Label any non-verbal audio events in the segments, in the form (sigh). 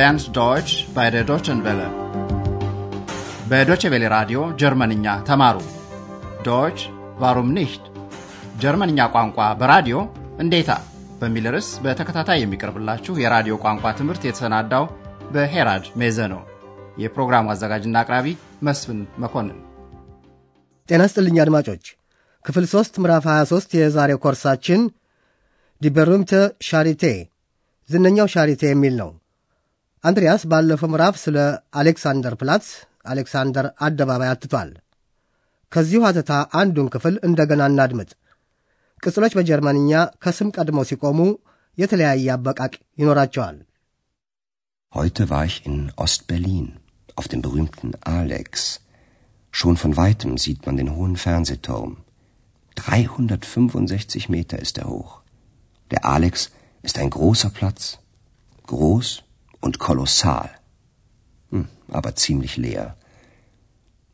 lernt Deutsch bei der Deutschen Welle. በዶቼ ቬለ ራዲዮ ጀርመንኛ ተማሩ። ዶች ዋሩም ኒሽት ጀርመንኛ ቋንቋ በራዲዮ እንዴታ በሚል ርዕስ በተከታታይ የሚቀርብላችሁ የራዲዮ ቋንቋ ትምህርት የተሰናዳው በሄራድ ሜዘ ነው። የፕሮግራሙ አዘጋጅና አቅራቢ መስፍን መኮንን። ጤና ስጥልኝ አድማጮች። ክፍል ሦስት ምዕራፍ 23 የዛሬው ኮርሳችን ዲበሩምተ ሻሪቴ ዝነኛው ሻሪቴ የሚል ነው። አንድሪያስ ባለፈው ምዕራፍ ስለ አሌክሳንደር ፕላትስ አሌክሳንደር አደባባይ አትቷል። ከዚሁ አተታ አንዱን ክፍል እንደገና እናድምጥ። ቅጽሎች በጀርመንኛ ከስም ቀድመው ሲቆሙ የተለያየ አበቃቅ ይኖራቸዋል። Heute war ich in Ostberlin, auf dem berühmten Alex. Schon von weitem sieht man den hohen Fernsehturm. 365 Meter ist er hoch. Der Alex ist ein großer Platz. Groß und kolossal. Hm, aber ziemlich leer.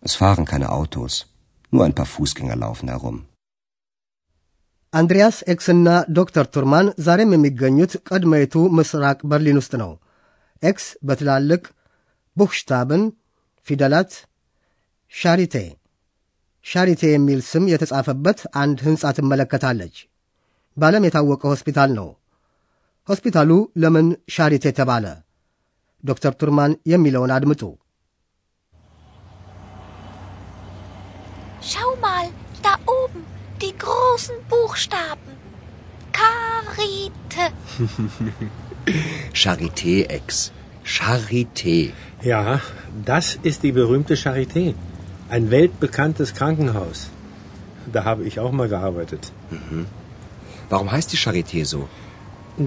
Es fahren keine Autos, nur ein paar Fußgänger laufen herum. አንድሪያስ ኤክስና ዶክተር ቱርማን ዛሬም የሚገኙት ቀድመይቱ ምስራቅ በርሊን ውስጥ ነው። ኤክስ በትላልቅ ቡክሽታብን ፊደላት ሻሪቴ ሻሪቴ የሚል ስም የተጻፈበት አንድ ሕንፃ ትመለከታለች። በዓለም የታወቀ ሆስፒታል ነው። ሆስፒታሉ ለምን ሻሪቴ ተባለ? ዶክተር ቱርማን የሚለውን አድምጡ። Schau mal, da oben, die großen Buchstaben. Karite. (laughs) Charité, Ex. Charité. Ja, das ist die berühmte Charité. Ein weltbekanntes Krankenhaus. Da habe ich auch mal gearbeitet. Warum heißt die Charité so?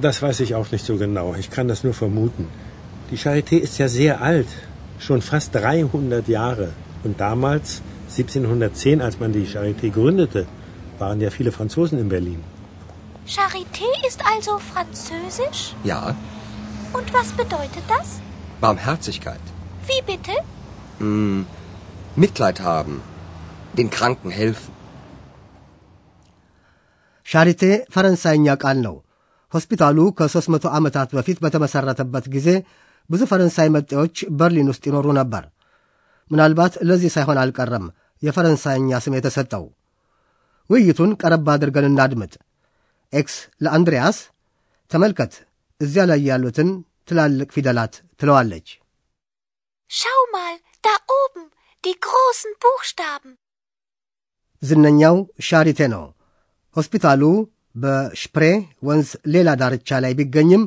Das weiß ich auch nicht so genau. Ich kann das nur vermuten. Die Charité ist ja sehr alt. Schon fast 300 Jahre. Und damals, 1710, als man die Charité gründete, waren ja viele Franzosen in Berlin. Charité ist also französisch? Ja, Und was bedeutet das? Barmherzigkeit. Wie bitte? Hm, Mitleid haben. Den Kranken helfen. ሻሪቴ ፈረንሳይኛ ቃል ነው። ሆስፒታሉ ከሦስት መቶ ዓመታት በፊት በተመሠረተበት ጊዜ ብዙ ፈረንሳይ መጤዎች በርሊን ውስጥ ይኖሩ ነበር። ምናልባት ለዚህ ሳይሆን አልቀረም የፈረንሳይኛ ስም የተሰጠው። ውይይቱን ቀረብ አድርገን እናድምጥ። ኤክስ ለአንድሪያስ ተመልከት፣ እዚያ ላይ ያሉትን ትላልቅ ፊደላት ትለዋለች። Schau mal, da oben, die großen Buchstaben. ዝነኛው ሻሪቴ ነው። ሆስፒታሉ በሽፕሬ ወንዝ ሌላ ዳርቻ ላይ ቢገኝም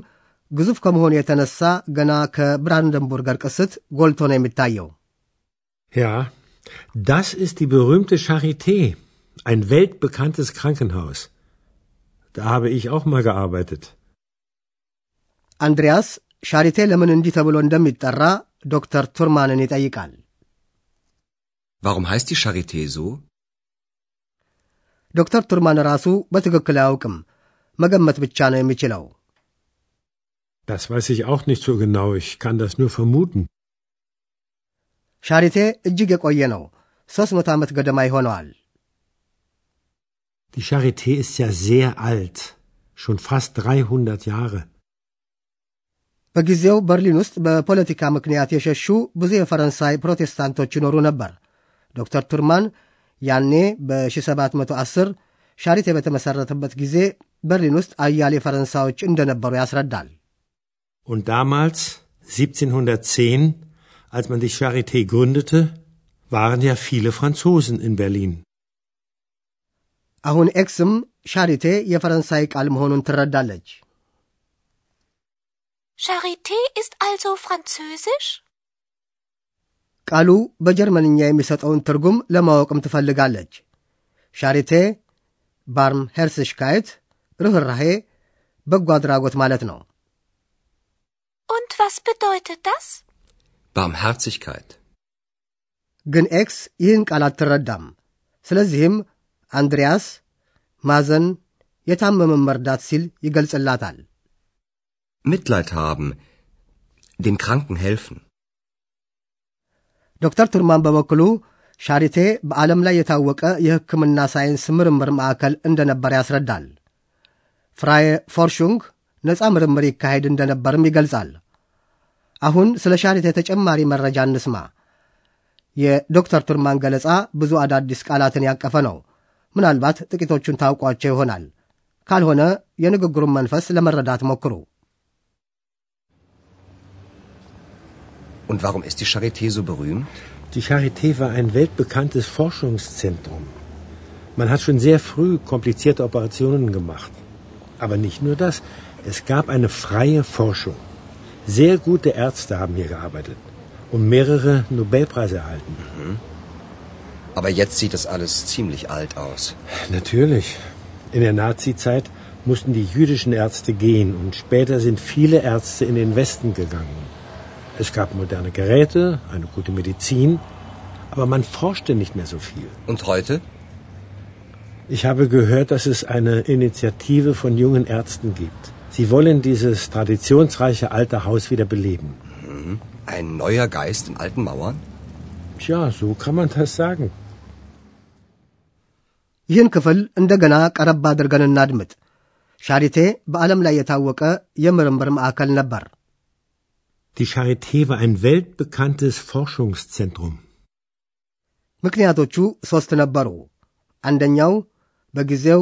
ግዙፍ ከመሆኑ የተነሳ ገና ከብራንደንቡርገር ቅስት ጎልቶ ነው የሚታየው። Ja, das ist die berühmte Charité. Ein weltbekanntes Krankenhaus. Da habe ich auch mal gearbeitet. አንድሪያስ ሻሪቴ ለምን እንዲህ ተብሎ እንደሚጠራ ዶክተር ቱርማንን ይጠይቃል። Warum heißt die Charité so? ዶክተር ቱርማን ራሱ በትክክል አያውቅም፣ መገመት ብቻ ነው የሚችለው። Das weiß ich auch nicht so genau. Ich kann das nur vermuten. ሻሪቴ እጅግ የቆየ ነው። ሦስት መቶ ዓመት ገደማ ይሆነዋል። Die Charité ist ja sehr alt. Schon fast 300 Jahre. በጊዜው በርሊን ውስጥ በፖለቲካ ምክንያት የሸሹ ብዙ የፈረንሳይ ፕሮቴስታንቶች ይኖሩ ነበር። ዶክተር ቱርማን ያኔ በ1710 ሻሪቴ በተመሠረተበት ጊዜ በርሊን ውስጥ አያሌ ፈረንሳዮች እንደነበሩ ያስረዳል። Und damals, 1710, als man die Charité gründete, waren ja viele Franzosen in Berlin. አሁን ኤክስም ሻሪቴ የፈረንሳይ ቃል መሆኑን ትረዳለች። Charité ist also französisch? ቃሉ በጀርመንኛ የሚሰጠውን ትርጉም ለማወቅም ትፈልጋለች። ሻሪቴ ባርም ሄርስሽካየት ርኅራሄ፣ በጎ አድራጎት ማለት ነው። Und was bedeutet das? Barmherzigkeit. ግን ኤክስ ይህን ቃል አትረዳም። ስለዚህም አንድሪያስ ማዘን፣ የታመመን መርዳት ሲል ይገልጽላታል። Mitleid haben. Dem Kranken helfen. ዶክተር ቱርማን በበኩሉ ሻሪቴ በዓለም ላይ የታወቀ የሕክምና ሳይንስ ምርምር ማዕከል እንደነበር ያስረዳል። ፍራየ ፎርሹንግ ነፃ ምርምር ይካሄድ እንደነበርም ይገልጻል። አሁን ስለ ሻሪቴ ተጨማሪ መረጃ እንስማ። የዶክተር ቱርማን ገለጻ ብዙ አዳዲስ ቃላትን ያቀፈ ነው። ምናልባት ጥቂቶቹን ታውቋቸው ይሆናል። ካልሆነ የንግግሩን መንፈስ ለመረዳት ሞክሩ። Und warum ist die Charité so berühmt? Die Charité war ein weltbekanntes Forschungszentrum. Man hat schon sehr früh komplizierte Operationen gemacht. Aber nicht nur das, es gab eine freie Forschung. Sehr gute Ärzte haben hier gearbeitet und mehrere Nobelpreise erhalten. Aber jetzt sieht das alles ziemlich alt aus. Natürlich. In der Nazizeit mussten die jüdischen Ärzte gehen und später sind viele Ärzte in den Westen gegangen. Es gab moderne Geräte, eine gute Medizin, aber man forschte nicht mehr so viel. Und heute? Ich habe gehört, dass es eine Initiative von jungen Ärzten gibt. Sie wollen dieses traditionsreiche alte Haus wieder beleben. Ein neuer Geist in alten Mauern? Tja, so kann man das sagen. ይህን ክፍል እንደገና ቀረብ አድርገን እናድምጥ። ሻሪቴ በዓለም ላይ የታወቀ የምርምር ማዕከል ነበር። Die Charité war ein weltbekanntes Forschungszentrum. ምክንያቶቹ ሦስት ነበሩ። አንደኛው በጊዜው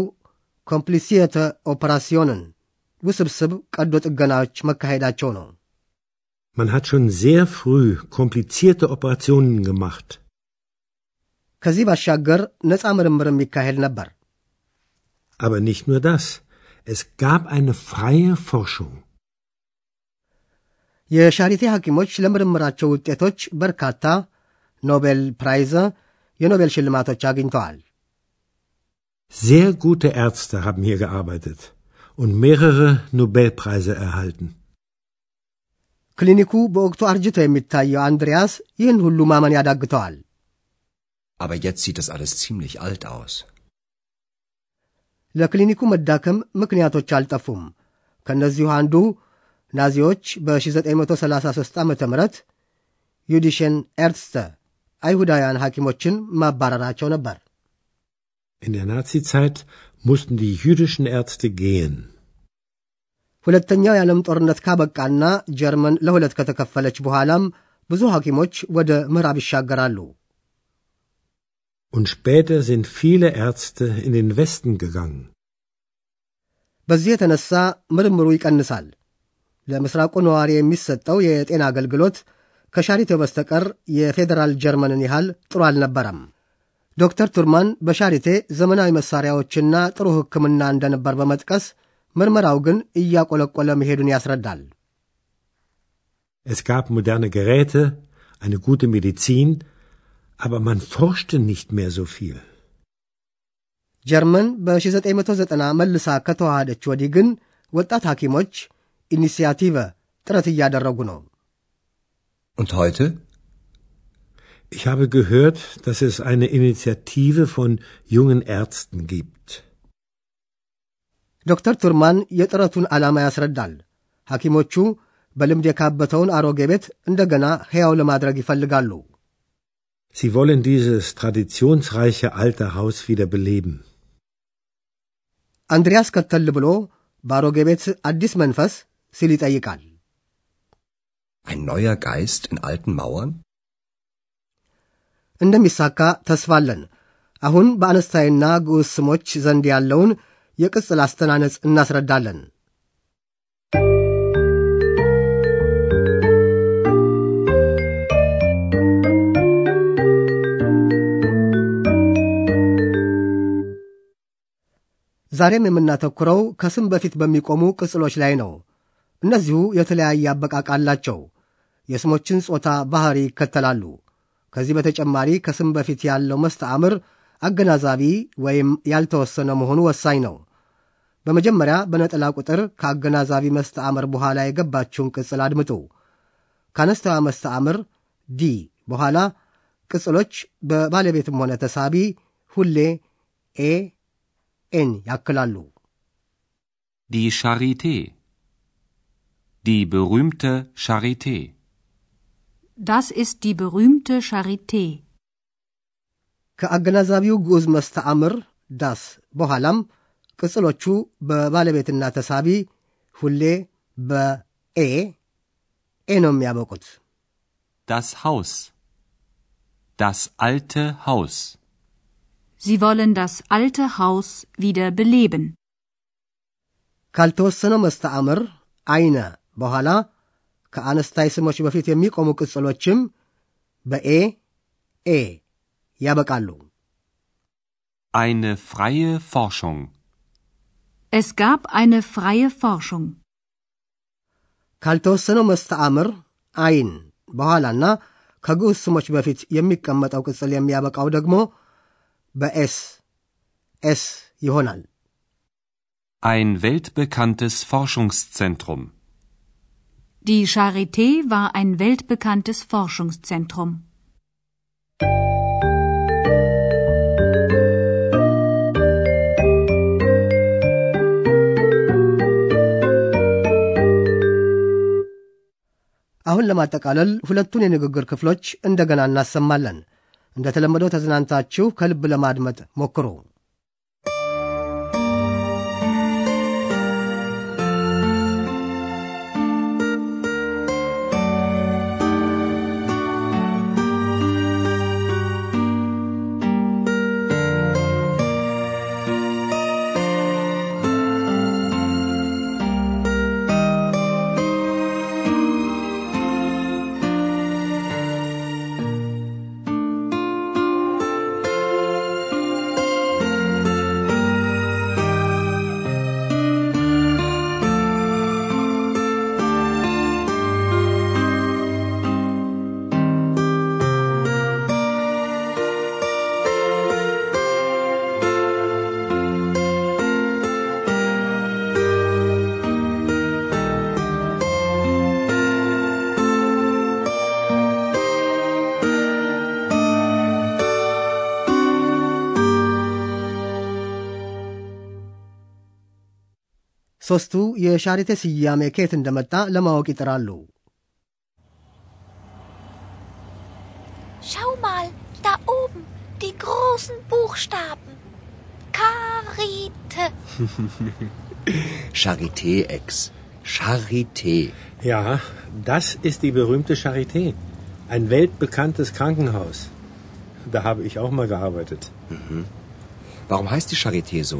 ኮምፕሊሲየተ ኦፐራሲዮንን ውስብስብ ቀዶ ጥገናዎች መካሄዳቸው ነው። Man hat schon sehr früh komplizierte Operationen gemacht. ከዚህ ባሻገር ነፃ ምርምር የሚካሄድ ነበር። Aber nicht nur das. Es gab eine freie Forschung. የሻሪቴ ሐኪሞች ለምርምራቸው ውጤቶች በርካታ ኖቤል ፕራይዘ የኖቤል ሽልማቶች አግኝተዋል። Sehr gute Ärzte haben hier gearbeitet und mehrere Nobelpreise erhalten. ክሊኒኩ በወቅቱ አርጅቶ የሚታየው አንድሪያስ ይህን ሁሉ ማመን ያዳግተዋል። Aber jetzt sieht das alles ziemlich alt aus. ለክሊኒኩ መዳከም ምክንያቶች አልጠፉም። ከእነዚሁ አንዱ ናዚዎች በ1933 ዓ ም ዩዲሽን ኤርትስተ አይሁዳውያን ሐኪሞችን ማባረራቸው ነበር። In der Nazizeit mussten die jüdischen Ärzte gehen. ሁለተኛው የዓለም ጦርነት ካበቃና ጀርመን ለሁለት ከተከፈለች በኋላም ብዙ ሐኪሞች ወደ ምዕራብ ይሻገራሉ። Und später sind viele Ärzte in den Westen gegangen. በዚህ የተነሳ ምርምሩ ይቀንሳል። ለምስራቁ ነዋሪ የሚሰጠው የጤና አገልግሎት ከሻሪቴው በስተቀር የፌዴራል ጀርመንን ያህል ጥሩ አልነበረም። ዶክተር ቱርማን በሻሪቴ ዘመናዊ መሣሪያዎችና ጥሩ ሕክምና እንደነበር በመጥቀስ ምርመራው ግን እያቆለቆለ መሄዱን ያስረዳል። Es gab moderne Geräte, eine gute Medizin, aber man forschte nicht mehr so viel. ጀርመን በ1990 መልሳ ከተዋሃደች ወዲህ ግን ወጣት ሐኪሞች ኢኒሲያቲቨ ጥረት እያደረጉ ነው። Und heute? Ich habe gehört, dass es eine Initiative von jungen Ärzten gibt. ዶክተር ቱርማን የጥረቱን ዓላማ ያስረዳል። ሐኪሞቹ በልምድ የካበተውን አሮጌ ቤት እንደገና ሕያው ለማድረግ ይፈልጋሉ። Sie wollen dieses traditionsreiche alte Haus wieder beleben. አንድሪያስ ከተል ብሎ በአሮጌ ቤት አዲስ መንፈስ ሲል ይጠይቃል። Ein neuer Geist in alten Mauern? እንደሚሳካ ተስፋ አለን። አሁን በአነስታይና ግዑዝ ስሞች ዘንድ ያለውን የቅጽል አስተናነጽ እናስረዳለን። ዛሬም የምናተኩረው ከስም በፊት በሚቆሙ ቅጽሎች ላይ ነው። እነዚሁ የተለያየ አበቃቅ አላቸው። የስሞችን ጾታ ባሕሪ ይከተላሉ። ከዚህ በተጨማሪ ከስም በፊት ያለው መስተአምር አገናዛቢ ወይም ያልተወሰነ መሆኑ ወሳኝ ነው። በመጀመሪያ በነጠላ ቁጥር ከአገናዛቢ መስተአምር በኋላ የገባችውን ቅጽል አድምጡ። ከአነስተዋ መስተአምር ዲ በኋላ ቅጽሎች በባለቤትም ሆነ ተሳቢ ሁሌ ኤ ኤን ያክላሉ። Die Charité. Die berühmte Charité. Das ist die berühmte Charité. ከአገናዛቢው ግዑዝ መስተአምር ዳስ በኋላም ቅጽሎቹ በባለቤትና ተሳቢ ሁሌ በኤ ኤ ነው የሚያበቁት። Das Haus. Das alte Haus. Sie wollen das alte Haus wieder beleben. ካልተወሰነው መስተአምር አይነ በኋላ ከአነስታይ ስሞች በፊት የሚቆሙ ቅጽሎችም በኤ ኤ ያበቃሉ። Eine freie Forschung. Es gab eine freie Forschung. ካልተወሰነው መስተአምር አይን በኋላና ከግዑዝ ስሞች በፊት የሚቀመጠው ቅጽል የሚያበቃው ደግሞ በኤስ ኤስ ይሆናል። Ein weltbekanntes Forschungszentrum. Die Charité war ein weltbekanntes Forschungszentrum. አሁን ለማጠቃለል ሁለቱን የንግግር ክፍሎች እንደገና እናሰማለን። እንደተለመደው ተዝናንታችሁ ከልብ ለማድመጥ ሞክሩ። ሦስቱ የሻሪቴ ስያሜ ከየት እንደመጣ ለማወቅ ይጥራሉ። Schau mal, da oben, die großen Buchstaben. Karite. (laughs) Charité, Ex. Charité. Ja, das ist die berühmte Charité. Ein weltbekanntes Krankenhaus. Da habe ich auch mal gearbeitet. Warum heißt die Charité so?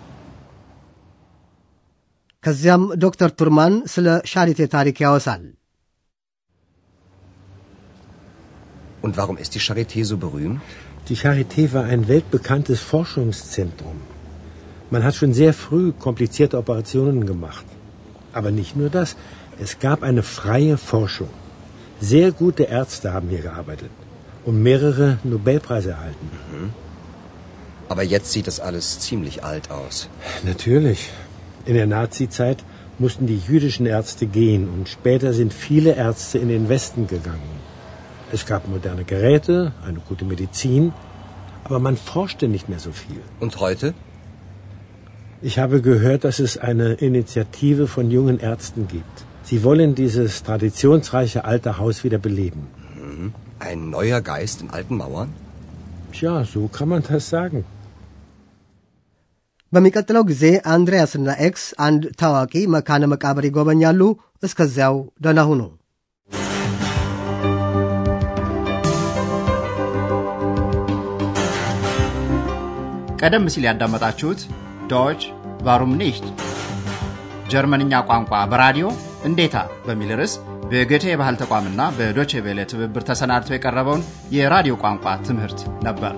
ከዚያም ዶክተር ቱርማን ስለ ሻሪቴ ታሪክ ያወሳል። Und warum ist die Charité so berühmt? Die Charité war ein weltbekanntes Forschungszentrum. Man hat schon sehr früh komplizierte Operationen gemacht. Aber nicht nur das. Es gab eine freie Forschung. Sehr gute Ärzte haben hier gearbeitet und mehrere Nobelpreise erhalten. Aber jetzt sieht das alles ziemlich alt aus. Natürlich. In der Nazizeit mussten die jüdischen Ärzte gehen und später sind viele Ärzte in den Westen gegangen. Es gab moderne Geräte, eine gute Medizin, aber man forschte nicht mehr so viel. Und heute? Ich habe gehört, dass es eine Initiative von jungen Ärzten gibt. Sie wollen dieses traditionsreiche alte Haus wieder beleben. Ein neuer Geist in alten Mauern? Tja, so kann man das sagen. በሚቀጥለው ጊዜ አንድሪያስና ኤክስ አንድ ታዋቂ መካነ መቃብር ይጎበኛሉ። እስከዚያው ደህና ሁኑ። ቀደም ሲል ያዳመጣችሁት ዶች ቫሩም ኒሽት ጀርመንኛ ቋንቋ በራዲዮ እንዴታ በሚል ርዕስ በጎቴ የባህል ተቋምና በዶቼ ቬለ ትብብር ተሰናድቶ የቀረበውን የራዲዮ ቋንቋ ትምህርት ነበር።